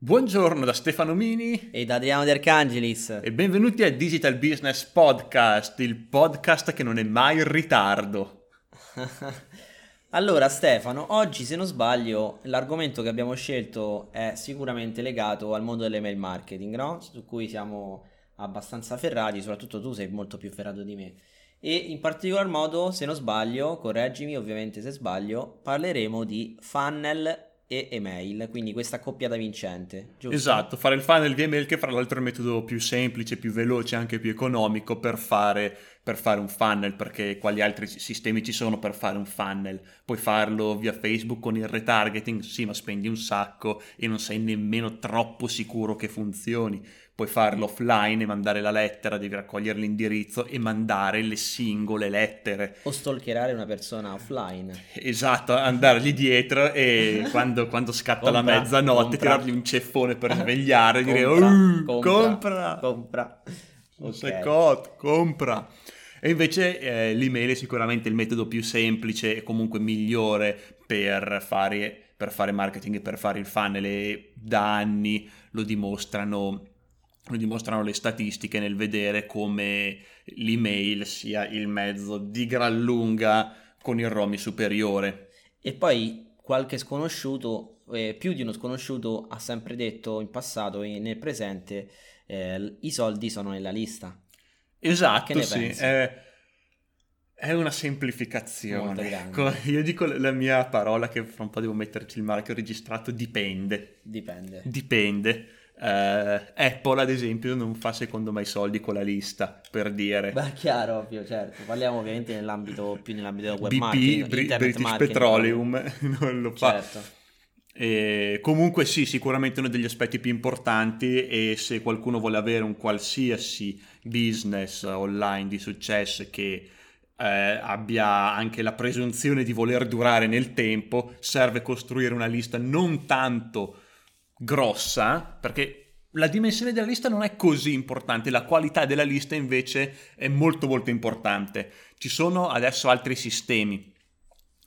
Buongiorno da Stefano Mini e da Adriano De Arcangelis e benvenuti a Digital Business Podcast, il podcast che non è mai in ritardo. allora Stefano, oggi se non sbaglio l'argomento che abbiamo scelto è sicuramente legato al mondo dell'email marketing, no? Su cui siamo abbastanza ferrati, soprattutto tu sei molto più ferrato di me. E in particolar modo, se non sbaglio, correggimi ovviamente se sbaglio, parleremo di funnel e email, quindi questa coppia da vincente. Giusto? Esatto, fare il funnel di email che fra l'altro è il metodo più semplice, più veloce, anche più economico per fare, per fare un funnel, perché quali altri sistemi ci sono per fare un funnel? Puoi farlo via Facebook con il retargeting, sì, ma spendi un sacco e non sei nemmeno troppo sicuro che funzioni puoi farlo offline e mandare la lettera, devi raccogliere l'indirizzo e mandare le singole lettere. O stalkerare una persona offline. Esatto, andargli dietro e quando, quando scatta compra, la mezzanotte compra. tirargli un ceffone per svegliare e dire compra, uh, compra, compra. compra. Okay. cot, compra. E invece eh, l'email è sicuramente il metodo più semplice e comunque migliore per fare, per fare marketing e per fare il funnel e da anni lo dimostrano lo dimostrano le statistiche nel vedere come l'email sia il mezzo di gran lunga con il ROMI superiore. E poi qualche sconosciuto, eh, più di uno sconosciuto, ha sempre detto in passato e nel presente eh, i soldi sono nella lista. Esatto, sì. È, è, una semplificazione. Ecco, io dico la mia parola che fra un po' devo metterci il marchio registrato, dipende. Dipende. Dipende Uh, Apple, ad esempio, non fa secondo me i soldi con la lista, per dire. Beh, chiaro, ovvio, certo. Parliamo ovviamente nell'ambito più nell'ambito del web BP, marketing, Br- British marketing, Petroleum non lo fa. Certo. E comunque sì, sicuramente uno degli aspetti più importanti e se qualcuno vuole avere un qualsiasi business online di successo che eh, abbia anche la presunzione di voler durare nel tempo, serve costruire una lista non tanto grossa, perché la dimensione della lista non è così importante, la qualità della lista invece è molto molto importante. Ci sono adesso altri sistemi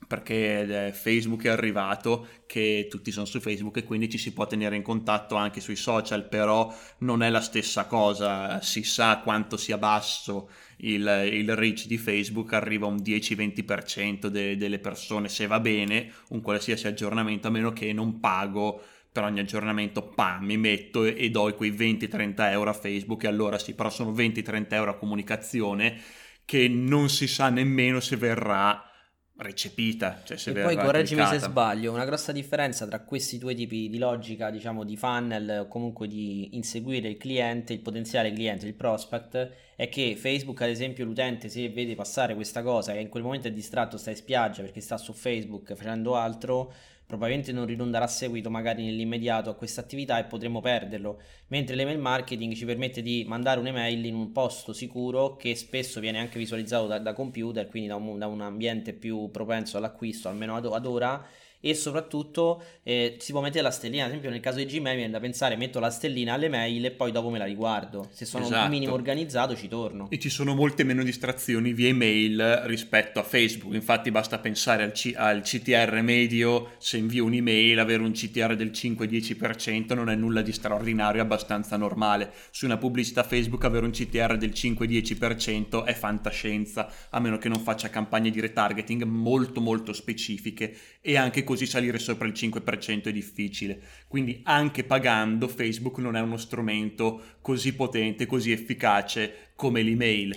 perché eh, Facebook è arrivato che tutti sono su Facebook e quindi ci si può tenere in contatto anche sui social, però non è la stessa cosa, si sa quanto sia basso il, il reach di Facebook, arriva un 10-20% de, delle persone se va bene, un qualsiasi aggiornamento, a meno che non pago per ogni aggiornamento pam, mi metto e, e do quei 20-30 euro a Facebook e allora sì, però sono 20-30 euro a comunicazione che non si sa nemmeno se verrà recepita. Cioè se e poi correggimi se sbaglio, una grossa differenza tra questi due tipi di logica, diciamo di funnel o comunque di inseguire il cliente, il potenziale cliente, il prospect, è che Facebook ad esempio l'utente se vede passare questa cosa e in quel momento è distratto, sta in spiaggia perché sta su Facebook facendo altro, probabilmente non ridonderà seguito magari nell'immediato a questa attività e potremo perderlo, mentre l'email marketing ci permette di mandare un'email in un posto sicuro che spesso viene anche visualizzato da, da computer, quindi da un, da un, ambiente più propenso all'acquisto, almeno ad, ad ora, e soprattutto eh, si può mettere la stellina, ad esempio nel caso di Gmail viene da pensare metto la stellina alle mail e poi dopo me la riguardo, se sono esatto. un minimo organizzato ci torno. E ci sono molte meno distrazioni via email rispetto a Facebook, infatti basta pensare al, C- al CTR medio, se invio un'email avere un CTR del 5-10% non è nulla di straordinario, è abbastanza normale, su una pubblicità Facebook avere un CTR del 5-10% è fantascienza, a meno che non faccia campagne di retargeting molto molto specifiche. E anche così salire sopra il 5% è difficile. Quindi anche pagando Facebook non è uno strumento così potente, così efficace come l'email.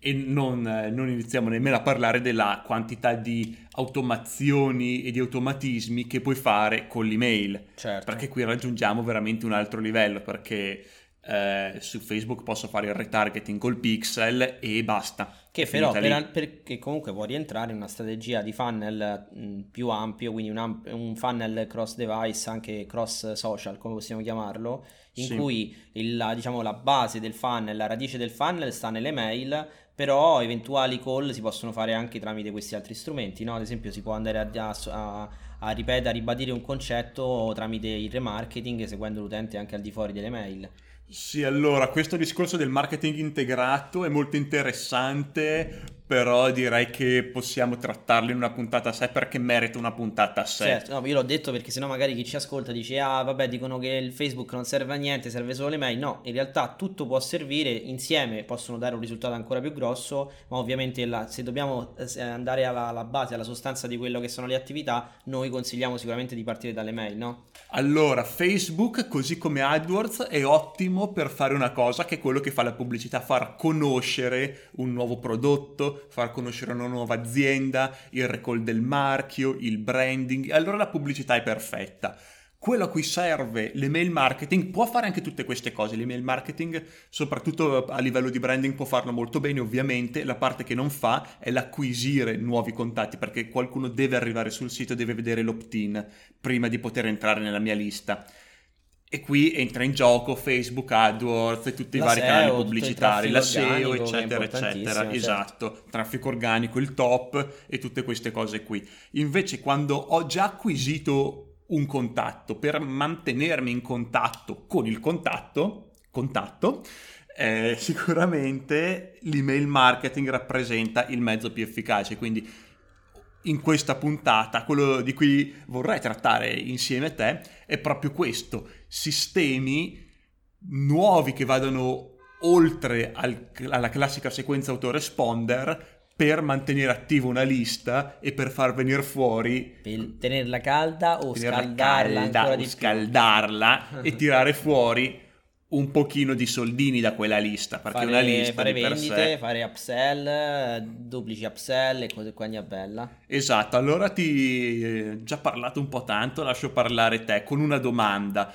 E non, non, iniziamo nemmeno a parlare della quantità di automazioni e di automatismi che puoi fare con l'email. Certo. Perché qui raggiungiamo veramente un altro livello, perché eh, su Facebook posso fare il retargeting col pixel e basta. Che però per, perché comunque può rientrare in una strategia di funnel mh, più ampio, quindi un, un, funnel cross device, anche cross social, come possiamo chiamarlo, in sì. cui il, la, diciamo, la base del funnel, la radice del funnel sta nelle mail, però eventuali call si possono fare anche tramite questi altri strumenti, no? Ad esempio si può andare a, a, a ripetere, a ribadire un concetto tramite il remarketing seguendo l'utente anche al di fuori delle mail. Sì, allora, questo discorso del marketing integrato è molto interessante però direi che possiamo trattarlo in una puntata a sé perché merita una puntata a sé. Certo, no, io l'ho detto perché sennò magari chi ci ascolta dice ah vabbè dicono che il Facebook non serve a niente, serve solo le mail. No, in realtà tutto può servire, insieme possono dare un risultato ancora più grosso, ma ovviamente la, se dobbiamo eh, andare alla, alla, base, alla sostanza di quello che sono le attività, noi consigliamo sicuramente di partire dalle mail, no? Allora, Facebook, così come AdWords, è ottimo per fare una cosa che è quello che fa la pubblicità, far conoscere un nuovo prodotto, far conoscere una nuova azienda, il recall del marchio, il branding, allora la pubblicità è perfetta. Quello a cui serve l'email marketing può fare anche tutte queste cose. L'email marketing, soprattutto a livello di branding, può farlo molto bene, ovviamente. La parte che non fa è l'acquisire nuovi contatti, perché qualcuno deve arrivare sul sito deve vedere l'opt-in prima di poter entrare nella mia lista. E qui entra in gioco Facebook, AdWords e tutti la i vari SEO, canali pubblicitari, la SEO, eccetera, eccetera. Certo. Esatto, traffico organico, il top e tutte queste cose qui. Invece quando ho già acquisito un contatto, per mantenermi in contatto con il contatto, contatto eh, sicuramente l'email marketing rappresenta il mezzo più efficace. Quindi in questa puntata, quello di cui vorrei trattare insieme a te, è proprio questo, sistemi nuovi che vadano oltre al, alla classica sequenza autoresponder per mantenere attiva una lista e per far venire fuori per tenerla calda o scaldarla calda, o scaldarla e tirare fuori un pochino di soldini da quella lista perché fare, una lista fare di vendite, sé... fare upsell, duplici upsell e cose qua bella. Esatto, allora ti eh, già parlato un po' tanto, lascio parlare te con una domanda.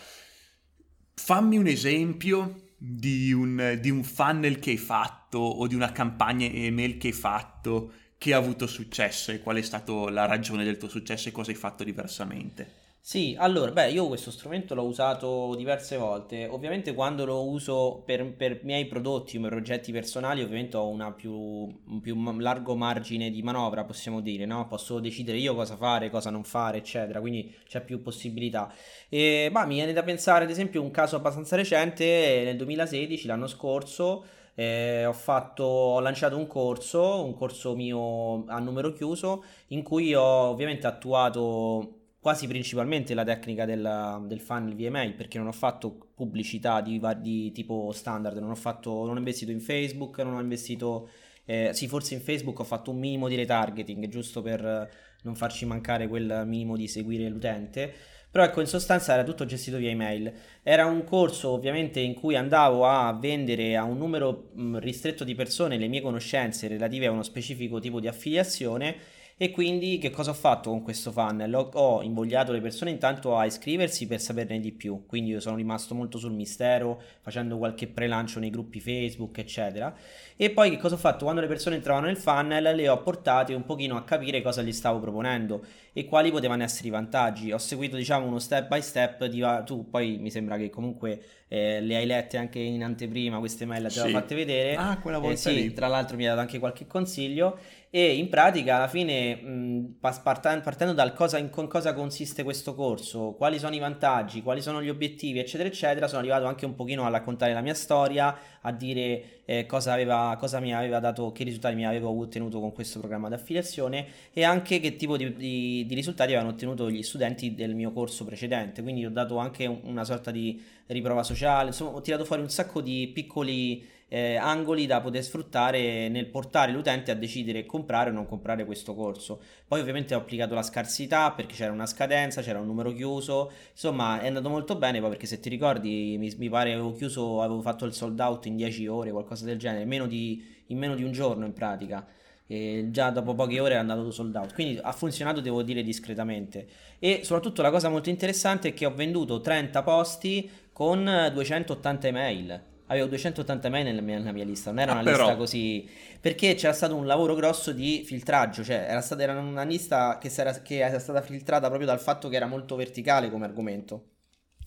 Fammi un esempio di un, di un funnel che hai fatto o di una campagna email che hai fatto che ha avuto successo e qual è stata la ragione del tuo successo e cosa hai fatto diversamente. Sì, allora, beh, io questo strumento l'ho usato diverse volte. Ovviamente quando lo uso per, per miei prodotti o progetti personali, ovviamente ho una più, un più largo margine di manovra, possiamo dire, no? Posso decidere io cosa fare, cosa non fare, eccetera, quindi c'è più possibilità. E, bah, mi viene da pensare, ad esempio, un caso abbastanza recente, nel 2016, l'anno scorso, eh, ho, fatto, ho lanciato un corso, un corso mio a numero chiuso, in cui ho ovviamente attuato quasi principalmente la tecnica del, del funnel VMA perché non ho fatto pubblicità di, di tipo standard, non ho, fatto, non ho investito in Facebook, non ho investito, eh, sì forse in Facebook ho fatto un minimo di retargeting giusto per non farci mancare quel minimo di seguire l'utente. Però ecco, in sostanza era tutto gestito via email. Era un corso ovviamente in cui andavo a vendere a un numero ristretto di persone le mie conoscenze relative a uno specifico tipo di affiliazione e quindi che cosa ho fatto con questo funnel? Ho, ho invogliato le persone intanto a iscriversi per saperne di più, quindi io sono rimasto molto sul mistero, facendo qualche prelancio nei gruppi Facebook, eccetera. E poi che cosa ho fatto? Quando le persone entravano nel funnel, le ho portate un pochino a capire cosa gli stavo proponendo e quali potevano essere i vantaggi. Ho seguito, diciamo, uno step by step di tu poi mi sembra che comunque eh, le hai lette anche in anteprima, queste mail te le ho fatte vedere. Ah, quella volta eh, sì, lì. tra l'altro mi ha dato anche qualche consiglio e in pratica alla fine mh, partendo dal cosa, in, cosa consiste questo corso, quali sono i vantaggi, quali sono gli obiettivi eccetera eccetera, sono arrivato anche un pochino a raccontare la mia storia, a dire eh, cosa, aveva, cosa mi aveva dato, che risultati mi avevo ottenuto con questo programma di affiliazione e anche che tipo di, di, di risultati avevano ottenuto gli studenti del mio corso precedente, quindi ho dato anche una sorta di riprova sociale, insomma ho tirato fuori un sacco di piccoli eh, angoli da poter sfruttare nel portare l'utente a decidere comprare o non comprare questo corso. Poi ovviamente ho applicato la scarsità perché c'era una scadenza, c'era un numero chiuso, insomma è andato molto bene poi perché se ti ricordi mi, mi pare avevo chiuso, avevo fatto il sold out in 10 ore, qualcosa del genere, meno di, in meno di un giorno in pratica. E già dopo poche ore è andato sold out quindi ha funzionato devo dire discretamente e soprattutto la cosa molto interessante è che ho venduto 30 posti con 280 email avevo 280 mail nella mia, nella mia lista, non era ah, una però... lista così, perché c'era stato un lavoro grosso di filtraggio, cioè era, stata, era una lista che, era, che era stata filtrata proprio dal fatto che era molto verticale come argomento.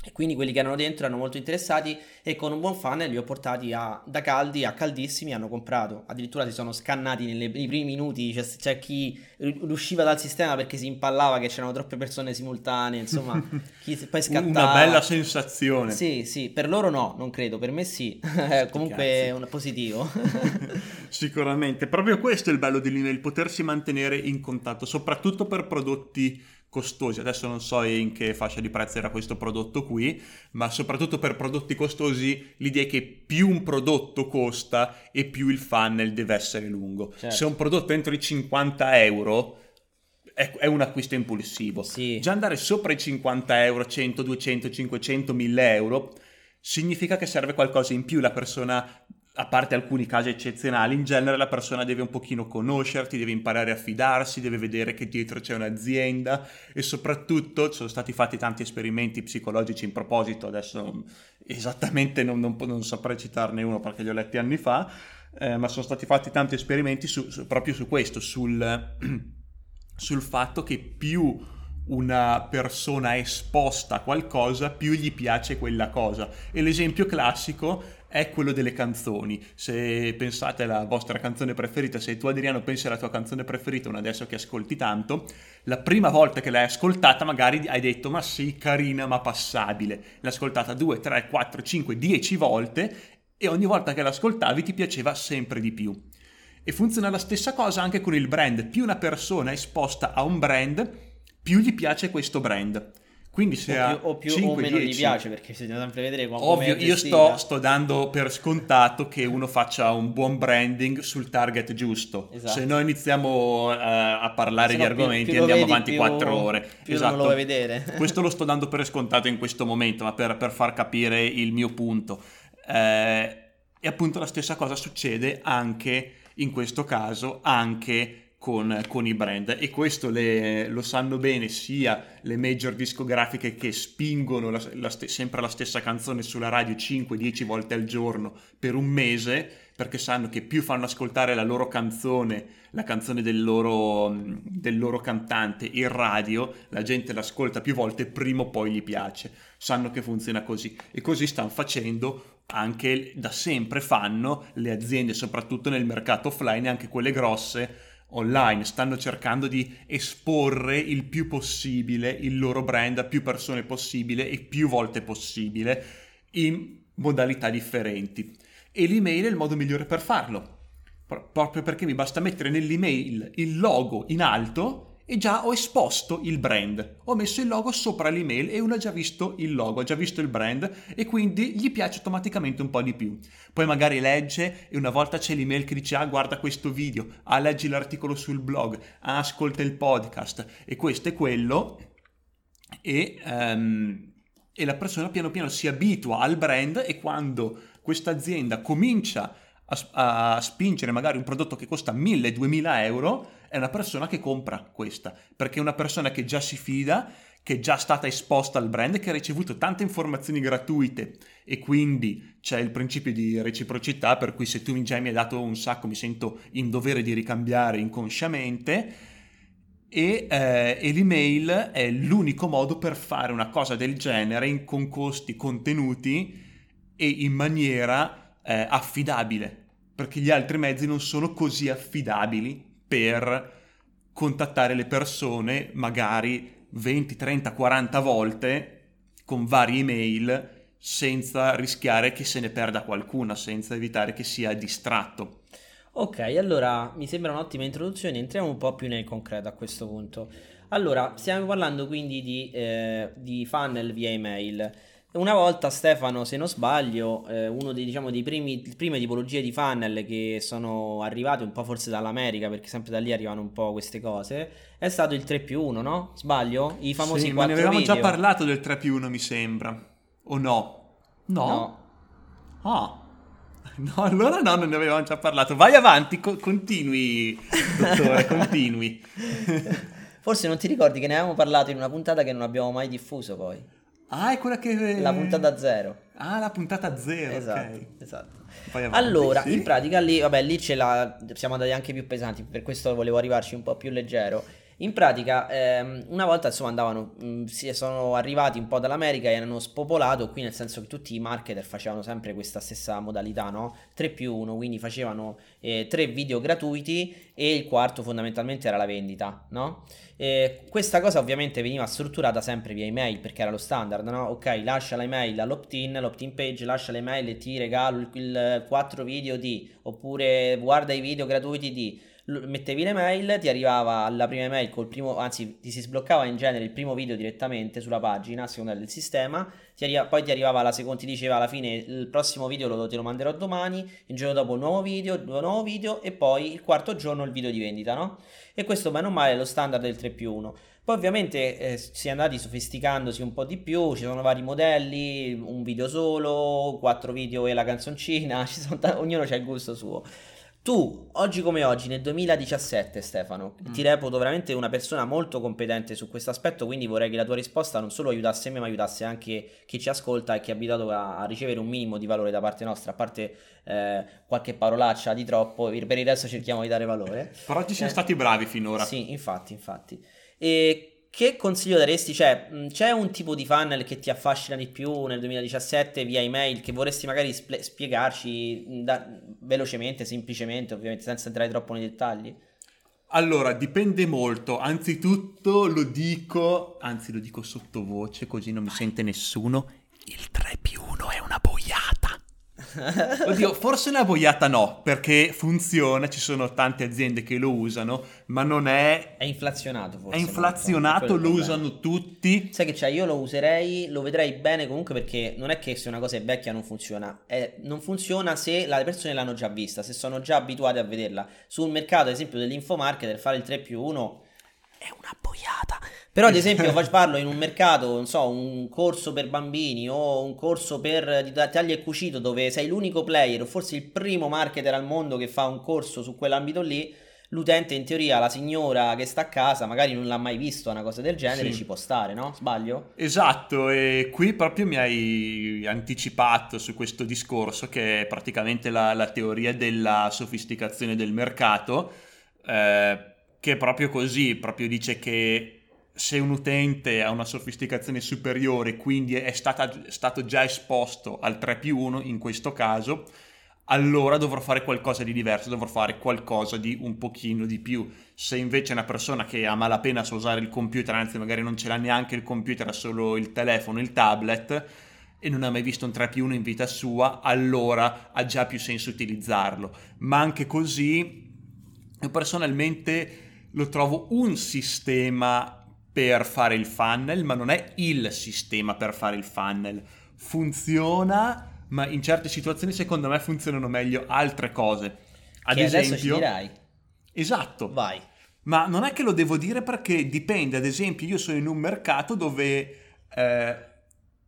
E quindi quelli che erano dentro erano molto interessati e con un buon funnel li ho portati a, da caldi a caldissimi, hanno comprato, addirittura si sono scannati nelle, nei primi minuti, c'è, c'è, chi usciva dal sistema perché si impallava che c'erano troppe persone simultanee, insomma, chi poi scattava. Una bella sensazione. Sì, sì, per loro no, non credo, per me sì, comunque è un positivo. Sicuramente, proprio questo è il bello dell'email, potersi mantenere in contatto, soprattutto per prodotti costosi. Adesso non so in che fascia di prezzo era questo prodotto qui, ma soprattutto per prodotti costosi l'idea è che più un prodotto costa e più il funnel deve essere lungo. Certo. Se un prodotto entro i 50 euro è, un acquisto impulsivo. Sì. Già andare sopra i 50 euro, 100, 200, 500, 1000 euro significa che serve qualcosa in più. La persona a parte alcuni casi eccezionali, in genere la persona deve un pochino conoscerti, deve imparare a fidarsi, deve vedere che dietro c'è un'azienda e soprattutto sono stati fatti tanti esperimenti psicologici in proposito, adesso esattamente non, non, non saprei citarne uno perché li ho letti anni fa, eh, ma sono stati fatti tanti esperimenti su, su, proprio su questo, sul, sul fatto che più una persona è esposta a qualcosa, più gli piace quella cosa. E l'esempio classico è quello delle canzoni. Se pensate alla vostra canzone preferita, se tu Adriano pensi alla tua canzone preferita, una adesso che ascolti tanto, la prima volta che l'hai ascoltata magari hai detto ma sì, carina ma passabile. L'hai ascoltata 2, 3, 4, 5, 10 volte e ogni volta che l'ascoltavi ti piaceva sempre di più. E funziona la stessa cosa anche con il brand. Più una persona è esposta a un brand, più gli piace questo brand. Quindi se o più, o, più 5, o meno 10, gli piace perché bisogna sempre vedere quanto Ovvio, io sto, sto, dando per scontato che uno faccia un buon branding sul target giusto. Esatto. Se noi iniziamo uh, a parlare di argomenti più, andiamo vedi, avanti 4 ore. Esatto. non lo vuoi vedere. questo lo sto dando per scontato in questo momento, ma per, per far capire il mio punto. Eh, e appunto la stessa cosa succede anche in questo caso, anche con, con, i brand e questo le, lo sanno bene sia le major discografiche che spingono la, la st- sempre la stessa canzone sulla radio 5-10 volte al giorno per un mese perché sanno che più fanno ascoltare la loro canzone, la canzone del loro, del loro cantante in radio, la gente l'ascolta più volte, prima o poi gli piace. Sanno che funziona così e così stanno facendo anche da sempre fanno le aziende, soprattutto nel mercato offline, anche quelle grosse online, stanno cercando di esporre il più possibile il loro brand a più persone possibile e più volte possibile in modalità differenti. E l'email è il modo migliore per farlo, proprio perché mi basta mettere nell'email il logo in alto e già ho esposto il brand. Ho messo il logo sopra l'email e uno ha già visto il logo, ha già visto il brand e quindi gli piace automaticamente un po' di più. Poi magari legge e una volta c'è l'email che dice ah guarda questo video, ah leggi l'articolo sul blog, ah ascolta il podcast e questo è quello e, um, e la persona piano piano si abitua al brand e quando questa azienda comincia a, a spingere magari un prodotto che costa 1000-2000 euro, è una persona che compra questa, perché è una persona che già si fida, che è già stata esposta al brand, che ha ricevuto tante informazioni gratuite. E quindi c'è il principio di reciprocità, per cui se tu già mi hai dato un sacco mi sento in dovere di ricambiare inconsciamente. E, eh, e l'email è l'unico modo per fare una cosa del genere in, con costi contenuti e in maniera eh, affidabile, perché gli altri mezzi non sono così affidabili per contattare le persone magari 20, 30, 40 volte con varie email senza rischiare che se ne perda qualcuna, senza evitare che sia distratto. Ok, allora mi sembra un'ottima introduzione, entriamo un po' più nel concreto a questo punto. Allora, stiamo parlando quindi di, eh, di funnel via email. Una volta Stefano, se non sbaglio, eh, uno dei, diciamo, dei primi, prime tipologie di funnel che sono arrivate un po' forse dall'America, perché sempre da lì arrivano un po' queste cose, è stato il 3 più 1, no? Sbaglio? I famosi sì, 4 ma ne avevamo video. già parlato del 3 più 1, mi sembra. O no? No? No. Ah. No, allora no, non ne avevamo già parlato. Vai avanti, co- continui, dottore, continui. Forse non ti ricordi che ne avevamo parlato in una puntata che non abbiamo mai diffuso poi. Ah, è quella che... La puntata zero. Ah, la puntata zero, esatto, ok. Esatto. Avanti, allora, sì. in pratica lì, vabbè, lì ce la... siamo andati anche più pesanti, per questo volevo arrivarci un po' più leggero. In pratica, ehm, una volta insomma andavano, mh, mm, sono arrivati un po' dall'America e hanno spopolato qui, nel senso che tutti i marketer facevano sempre questa stessa modalità, no? 3 più 1, quindi facevano eh, 3 video gratuiti e il quarto fondamentalmente era la vendita, no? E questa cosa ovviamente veniva strutturata sempre via email perché era lo standard, no? Ok, lascia l'email all'opt-in, l'opt-in page, lascia l'email e ti regalo il, il 4 video di, oppure guarda i video gratuiti di mettevi l'email, ti arrivava alla prima email col primo, anzi ti si sbloccava in genere il primo video direttamente sulla pagina a seconda del sistema, ti arriva, poi ti arrivava la seconda, ti diceva alla fine il prossimo video lo, te lo manderò domani, il giorno dopo nuovo video, nuovo video e poi il quarto giorno il video di vendita, no? E questo bene o male è lo standard del 3 più 1. Poi ovviamente eh, si è andati sofisticandosi un po' di più, ci sono vari modelli, un video solo, quattro video e la canzoncina, t- ognuno ha il gusto suo. Tu, oggi come oggi, nel 2017, Stefano, mm. ti reputo veramente una persona molto competente su questo aspetto, quindi vorrei che la tua risposta non solo aiutasse me, ma aiutasse anche chi ci ascolta e chi è abituato a, a ricevere un minimo di valore da parte nostra, a parte eh, qualche parolaccia di troppo, per il resto cerchiamo di dare valore. Però ci siamo eh, stati bravi finora. Sì, infatti, infatti. E che consiglio daresti? Cioè, c'è un tipo di funnel che ti affascina di più nel 2017 via email che vorresti magari sp- spiegarci da- velocemente, semplicemente, ovviamente, senza entrare troppo nei dettagli? Allora, dipende molto. Anzitutto lo dico, anzi lo dico sottovoce così non mi sente nessuno. Il 3 più 1 è una boiata. Oddio, forse una boiata no, perché funziona, ci sono tante aziende che lo usano, ma non è... È inflazionato forse. È inflazionato, lo usano tutti. Sai che c'è, io lo userei, lo vedrei bene comunque perché non è che se una cosa è vecchia non funziona, è, non funziona se le persone l'hanno già vista, se sono già abituate a vederla. Sul mercato, ad esempio, dell'infomarketer, fare il 3 più 1 è una boiata. Però, ad esempio, farlo in un mercato, non so, un corso per bambini o un corso per di taglio e cucito dove sei l'unico player o forse il primo marketer al mondo che fa un corso su quell'ambito lì. L'utente, in teoria, la signora che sta a casa, magari non l'ha mai visto una cosa del genere, sì. ci può stare, no? Sbaglio? Esatto, e qui proprio mi hai anticipato su questo discorso che è praticamente la, la teoria della sofisticazione del mercato. Eh, che è proprio così, proprio dice che se un utente ha una sofisticazione superiore, quindi è stata, stato già esposto al 3 più 1 in questo caso, allora dovrò fare qualcosa di diverso, dovrò fare qualcosa di un pochino di più. Se invece è una persona che ha malapena sa usare il computer, anzi magari non ce l'ha neanche il computer, ha solo il telefono, il tablet, e non ha mai visto un 3 più 1 in vita sua, allora ha già più senso utilizzarlo. Ma anche così, personalmente lo trovo un sistema per fare il funnel, ma non è il sistema per fare il funnel. Funziona, ma in certe situazioni secondo me funzionano meglio altre cose. Ad che esempio, ci dirai. Esatto. Vai. Ma non è che lo devo dire perché dipende, ad esempio io sono in un mercato dove eh,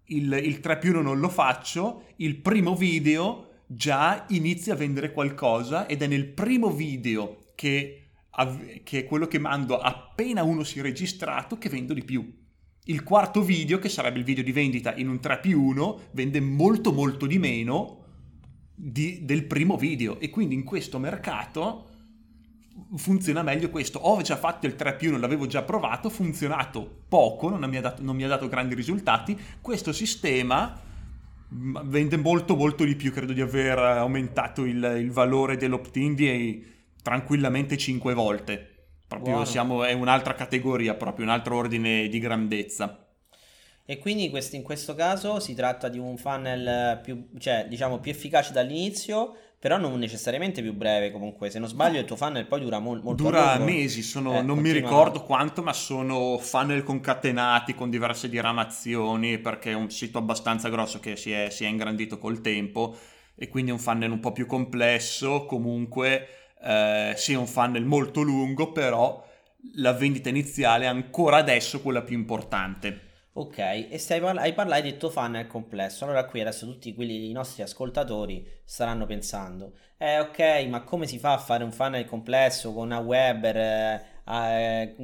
il, il 3 più 1 non lo faccio, il primo video già inizia a vendere qualcosa ed è nel primo video che che è quello che mando appena uno si è registrato, che vendo di più. Il quarto video, che sarebbe il video di vendita in un 3 più 1, vende molto molto di meno di, del primo video e quindi in questo mercato funziona meglio questo. Ho già fatto il 3 più 1, l'avevo già provato, ha funzionato poco, non mi, dato, non mi ha dato grandi risultati. Questo sistema vende molto molto di più, credo di aver aumentato il, il valore dell'opt-in di tranquillamente 5 volte. Proprio siamo, è un'altra categoria, proprio un altro ordine di grandezza. E quindi in questo caso si tratta di un funnel più, cioè, diciamo, più efficace dall'inizio, però non necessariamente più breve comunque. Se non sbaglio il tuo funnel poi dura mol- molto Dura lungo. mesi, sono, eh, non mi ricordo quanto, ma sono funnel concatenati con diverse diramazioni perché è un sito abbastanza grosso che si è, si è ingrandito col tempo e quindi è un funnel un po' più complesso comunque eh, sia un funnel molto lungo, però la vendita iniziale è ancora adesso quella più importante. Ok, e se hai, parla- hai parlato di tuo funnel complesso, allora qui adesso tutti quelli, i nostri ascoltatori staranno pensando, eh ok, ma come si fa a fare un funnel complesso con una Weber, eh, eh,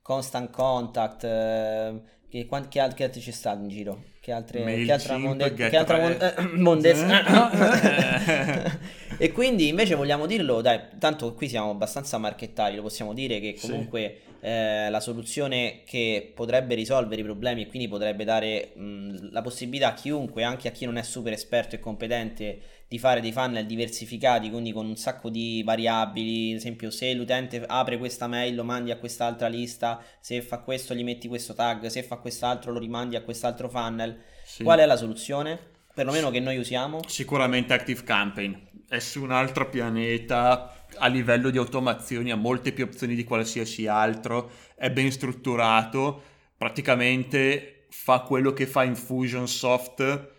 constant contact, eh, che, quanti, che altri c'è stato in giro? Che altre che altra monde, che altra monde, mondes e quindi invece vogliamo dirlo, dai, tanto qui siamo abbastanza marchettari, lo possiamo dire che comunque sì. eh, la soluzione che potrebbe risolvere i problemi e quindi potrebbe dare mh, la possibilità a chiunque, anche a chi non è super esperto e competente, di fare dei funnel diversificati, quindi con un sacco di variabili, ad esempio se l'utente apre questa mail lo mandi a quest'altra lista, se fa questo gli metti questo tag, se fa quest'altro lo rimandi a quest'altro funnel. Sì. Qual è la soluzione? Perlomeno che noi usiamo? Sicuramente Active Campaign. È su un altro pianeta a livello di automazioni, ha molte più opzioni di qualsiasi altro, è ben strutturato, praticamente fa quello che fa Infusionsoft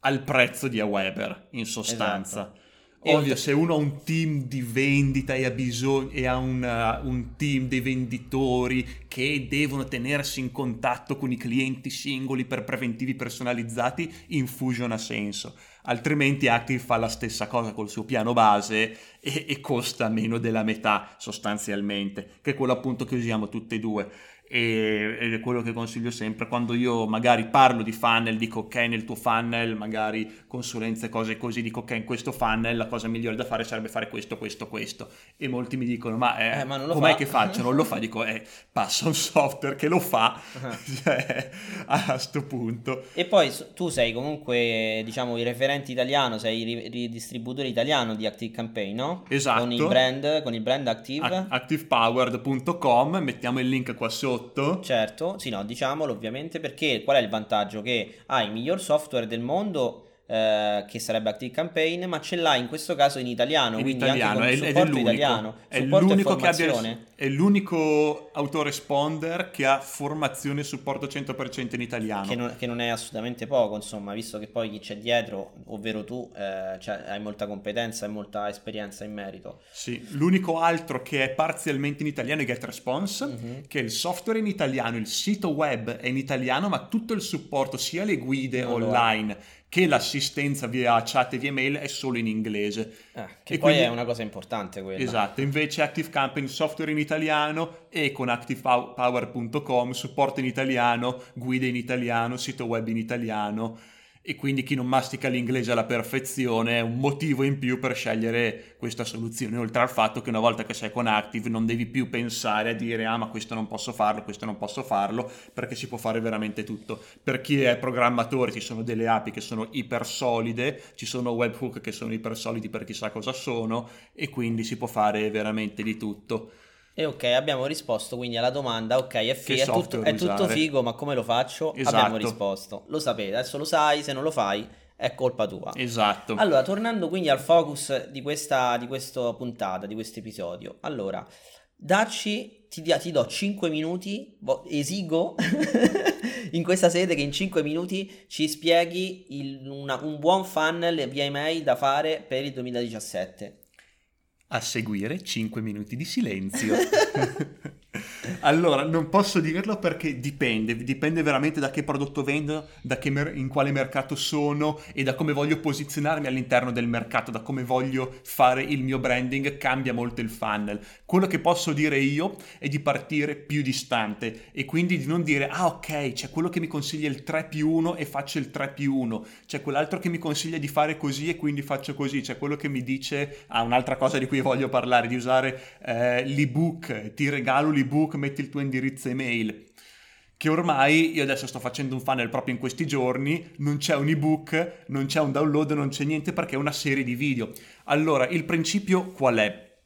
al prezzo di Aweber, in sostanza. Esatto. Ovvio, se uno ha un team di vendita e ha bisogno e ha una, un team di venditori che devono tenersi in contatto con i clienti singoli per preventivi personalizzati, Infusion ha senso. Altrimenti Active fa la stessa cosa col suo piano base e, e costa meno della metà sostanzialmente, che è quello appunto che usiamo tutte e due e, ed è quello che consiglio sempre. Quando io magari parlo di funnel dico ok nel tuo funnel magari consulenze cose così dico ok in questo funnel la cosa migliore da fare sarebbe fare questo questo questo e molti mi dicono ma, eh, eh, ma com'è fa. che faccio? Non lo fa dico eh passa un software che lo fa uh-huh. cioè, a sto punto. E poi tu sei comunque diciamo il referente italiano sei il ridistributore italiano di Active Campaign no? esatto con il brand, con il brand Active? A- activepowered.com mettiamo il link qua sotto prodotto. Certo, sì, no, diciamolo ovviamente perché qual è il vantaggio? Che hai il miglior software del mondo eh, che sarebbe Active Campaign, ma ce l'ha in questo caso in italiano, in quindi italiano, anche con è, supporto è italiano, è l'unico che abbia è l'unico autoresponder che ha formazione e supporto 100% in italiano. Che non, che non, è assolutamente poco, insomma, visto che poi chi c'è dietro, ovvero tu, eh, cioè, hai molta competenza e molta esperienza in merito. Sì, l'unico altro che è parzialmente in italiano è GetResponse, mm-hmm. che è il software in italiano, il sito web è in italiano, ma tutto il supporto, sia le guide non online che l'assistenza via chat e via mail è solo in inglese. Eh, che e poi quindi, è una cosa importante quella. Esatto, invece Active Campaign software in italiano e con activepower.com supporto in italiano, guide in italiano, sito web in italiano e quindi chi non mastica l'inglese alla perfezione è un motivo in più per scegliere questa soluzione, oltre al fatto che una volta che sei con Active non devi più pensare a dire ah ma questo non posso farlo, questo non posso farlo, perché si può fare veramente tutto. Per chi è programmatore ci sono delle api che sono iper solide, ci sono webhook che sono iper solidi per chissà cosa sono e quindi si può fare veramente di tutto. E ok, abbiamo risposto quindi alla domanda, ok, è, fi- è, tutto, è tutto, figo, ma come lo faccio? Esatto. Abbiamo risposto. Lo sapete, adesso lo sai, se non lo fai è colpa tua. Esatto. Allora, tornando quindi al focus di questa, di questa puntata, di questo episodio. Allora, dacci, ti, ti do 5 minuti, esigo in questa sede che in 5 minuti ci spieghi il, una, un buon funnel via email da fare per il 2017. A seguire 5 minuti di silenzio. allora, non posso dirlo perché dipende, dipende veramente da che prodotto vendo, da che mer- in quale mercato sono e da come voglio posizionarmi all'interno del mercato, da come voglio fare il mio branding, cambia molto il funnel. Quello che posso dire io è di partire più distante e quindi di non dire, ah ok, c'è quello che mi consiglia il 3 più 1 e faccio il 3 più 1, c'è quell'altro che mi consiglia di fare così e quindi faccio così, c'è quello che mi dice, ah un'altra cosa di cui voglio parlare, di usare eh, l'ebook, ti regalo l'ebook, metti il tuo indirizzo email. Che ormai io adesso sto facendo un funnel proprio in questi giorni, non c'è un ebook, non c'è un download, non c'è niente perché è una serie di video. Allora, il principio qual è?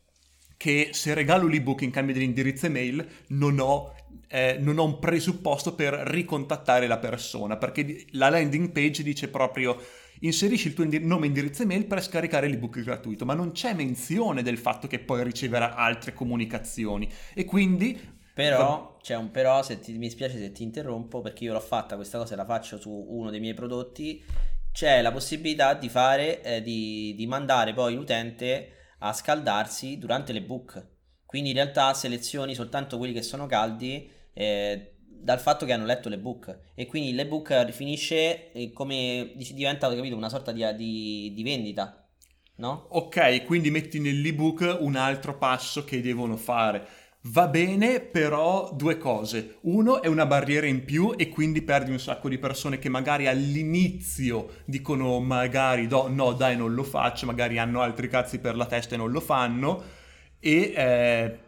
Che se regalo l'ebook in cambio dell'indirizzo email non ho eh, non ho un presupposto per ricontattare la persona, perché la landing page dice proprio inserisci il tuo indi- nome e indirizzo email per scaricare l'ebook gratuito, ma non c'è menzione del fatto che poi riceverà altre comunicazioni e quindi... Però, c'è un però, se ti, mi spiace se ti interrompo, perché io l'ho fatta, questa cosa la faccio su uno dei miei prodotti, c'è la possibilità di fare, eh, di, di mandare poi l'utente a scaldarsi durante l'ebook. Quindi in realtà selezioni soltanto quelli che sono caldi eh, dal fatto che hanno letto l'ebook e quindi l'ebook finisce come diventa capito, una sorta di, di, di vendita. No? Ok, quindi metti nell'ebook un altro passo che devono fare. Va bene, però due cose. Uno è una barriera in più e quindi perdi un sacco di persone che magari all'inizio dicono magari do, no dai non lo faccio, magari hanno altri cazzi per la testa e non lo fanno e eh,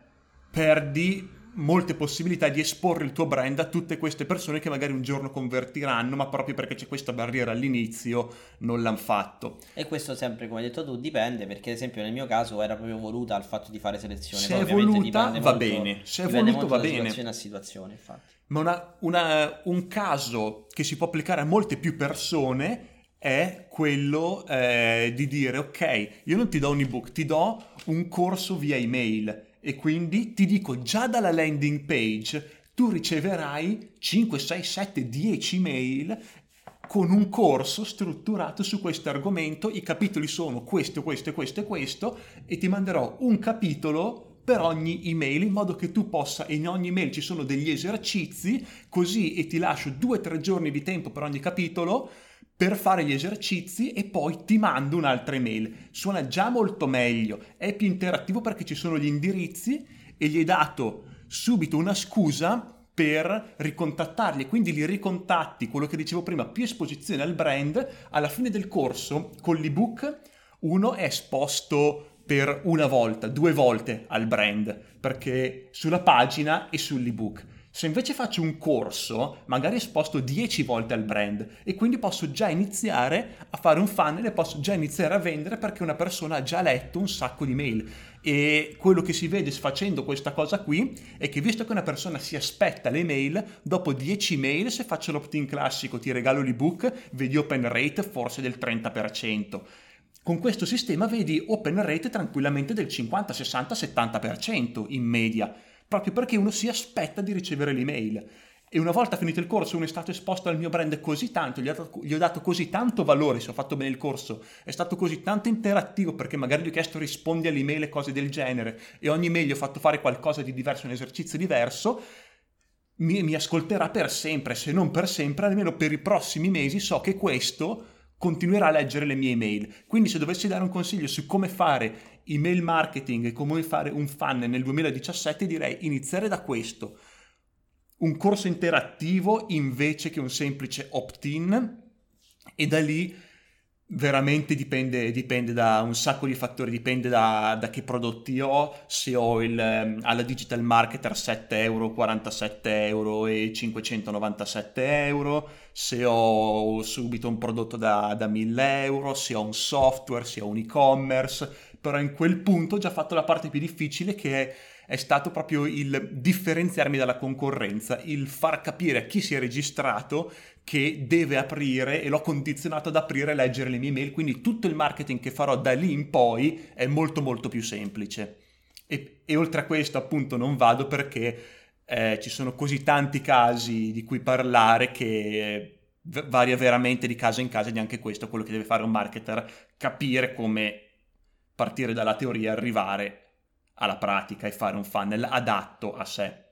perdi molte possibilità di esporre il tuo brand a tutte queste persone che magari un giorno convertiranno, ma proprio perché c'è questa barriera all'inizio non l'hanno fatto. E questo sempre, come hai detto tu, dipende, perché ad esempio nel mio caso era proprio voluta al fatto di fare selezione. Se è voluta va molto, bene, se è voluto va bene. situazione a situazione, infatti. Ma una, una, un caso che si può applicare a molte più persone è quello eh, di dire ok, io non ti do un ebook, ti do un corso via email e quindi ti dico già dalla landing page tu riceverai 5, 6, 7, 10 mail con un corso strutturato su questo argomento, i capitoli sono questo, questo, questo e questo e ti manderò un capitolo per ogni email in modo che tu possa, in ogni email ci sono degli esercizi, così e ti lascio 2-3 giorni di tempo per ogni capitolo per fare gli esercizi e poi ti mando un'altra email. Suona già molto meglio, è più interattivo perché ci sono gli indirizzi e gli hai dato subito una scusa per ricontattarli, quindi li ricontatti, quello che dicevo prima, più esposizione al brand, alla fine del corso con l'ebook uno è esposto per una volta, due volte al brand, perché sulla pagina e sull'ebook se invece faccio un corso, magari esposto 10 volte al brand e quindi posso già iniziare a fare un funnel e posso già iniziare a vendere perché una persona ha già letto un sacco di mail. E quello che si vede facendo questa cosa qui è che visto che una persona si aspetta le mail, dopo 10 mail, se faccio l'opt-in classico, ti regalo l'ebook, vedi open rate forse del 30%. Con questo sistema vedi open rate tranquillamente del 50, 60, 70% in media proprio perché uno si aspetta di ricevere l'email. E una volta finito il corso uno è stato esposto al mio brand così tanto, gli ho, dato, gli ho dato così tanto valore se ho fatto bene il corso, è stato così tanto interattivo perché magari gli ho chiesto rispondi all'email e cose del genere e ogni mail gli ho fatto fare qualcosa di diverso, un esercizio diverso, mi, mi ascolterà per sempre, se non per sempre, almeno per i prossimi mesi so che questo continuerà a leggere le mie email. Quindi se dovessi dare un consiglio su come fare email marketing e come fare un funnel nel 2017 direi iniziare da questo. Un corso interattivo invece che un semplice opt-in e da lì veramente dipende, dipende, da un sacco di fattori, dipende da, da che prodotti ho, se ho il, ehm, alla digital marketer 7 euro, 47 euro e 597 euro, se ho subito un prodotto da, da 1000 euro, se ho un software, se ho un e-commerce, però in quel punto ho già fatto la parte più difficile che è è stato proprio il differenziarmi dalla concorrenza, il far capire a chi si è registrato che deve aprire e l'ho condizionato ad aprire e leggere le mie mail, quindi tutto il marketing che farò da lì in poi è molto molto più semplice. E, e oltre a questo appunto non vado perché eh, ci sono così tanti casi di cui parlare che varia veramente di caso in caso ed è anche questo quello che deve fare un marketer, capire come partire dalla teoria e arrivare alla pratica e fare un funnel adatto a sé.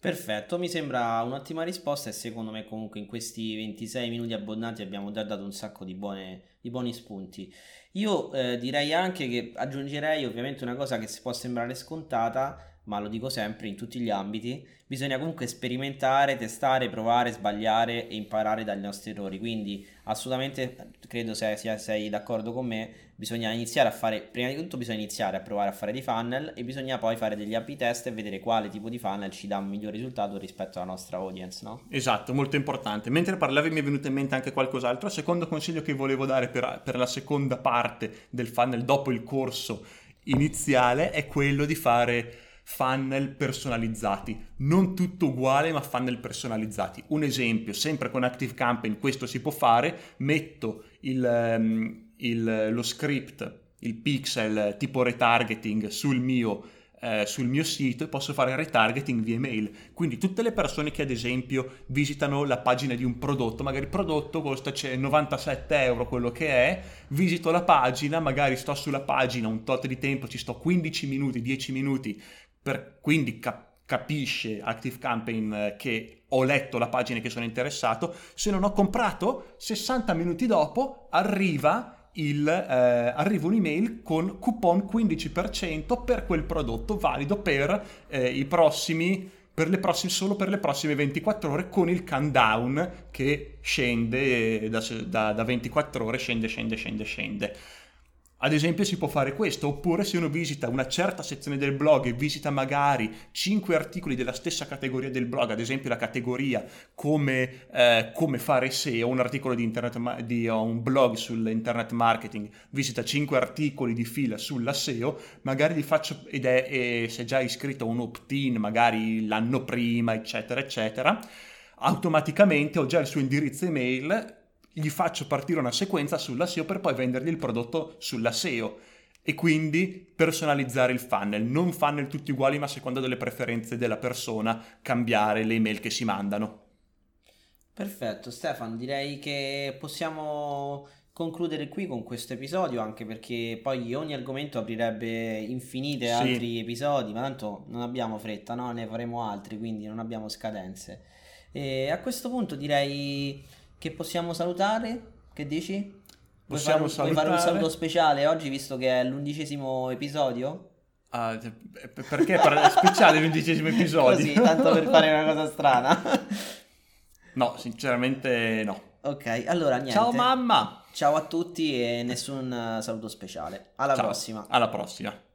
Perfetto, mi sembra un'ottima risposta e secondo me comunque in questi 26 minuti abbondanti abbiamo già dato un sacco di, buone, di buoni spunti. Io eh, direi anche che aggiungerei ovviamente una cosa che si può sembrare scontata, ma lo dico sempre in tutti gli ambiti, bisogna comunque sperimentare, testare, provare, sbagliare e imparare dagli nostri errori. Quindi assolutamente credo se, se sei d'accordo con me, bisogna iniziare a fare, prima di tutto bisogna iniziare a provare a fare dei funnel e bisogna poi fare degli A-B test e vedere quale tipo di funnel ci dà un miglior risultato rispetto alla nostra audience, no? Esatto, molto importante. Mentre parlavi mi è venuto in mente anche qualcos'altro. Secondo consiglio che volevo dare per, per la seconda parte del funnel dopo il corso iniziale è quello di fare funnel personalizzati, non tutto uguale ma funnel personalizzati. Un esempio, sempre con Active Campaign questo si può fare, metto il, um, il, lo script, il pixel tipo retargeting sul mio, eh, sul mio sito e posso fare retargeting via email. Quindi tutte le persone che ad esempio visitano la pagina di un prodotto, magari il prodotto costa 97 euro quello che è, visito la pagina, magari sto sulla pagina un tot di tempo, ci sto 15 minuti, 10 minuti per, quindi cap- capisce ActiveCampaign eh, che ho letto la pagina e che sono interessato. Se non ho comprato, 60 minuti dopo arriva il, eh, arriva un'email con coupon 15% per quel prodotto valido per eh, i prossimi per le prossime, solo per le prossime 24 ore con il countdown che scende da, da, da 24 ore, scende, scende, scende, scende. Ad esempio si può fare questo, oppure se uno visita una certa sezione del blog e visita magari 5 articoli della stessa categoria del blog, ad esempio la categoria come, eh, come fare SEO, un articolo di, internet, di un blog sull'internet marketing, visita 5 articoli di fila sulla SEO, magari gli faccio, ed è, e se è già iscritto a un opt-in, magari l'anno prima, eccetera, eccetera, automaticamente ho già il suo indirizzo email gli faccio partire una sequenza sulla SEO per poi vendergli il prodotto sulla SEO e quindi personalizzare il funnel, non funnel tutti uguali ma a seconda delle preferenze della persona cambiare le email che si mandano. Perfetto Stefano, direi che possiamo concludere qui con questo episodio anche perché poi ogni argomento aprirebbe infinite sì. altri episodi ma tanto non abbiamo fretta, no? ne faremo altri quindi non abbiamo scadenze. E a questo punto direi che possiamo salutare? Che dici? Possiamo vuoi fare, un, vuoi fare un saluto speciale oggi visto che è l'undicesimo episodio? Ah, perché per speciale l'undicesimo episodio? Così, tanto per fare una cosa strana. no, sinceramente no. Ok, allora niente. Ciao mamma! Ciao a tutti e nessun saluto speciale. Alla Ciao, prossima. Alla prossima.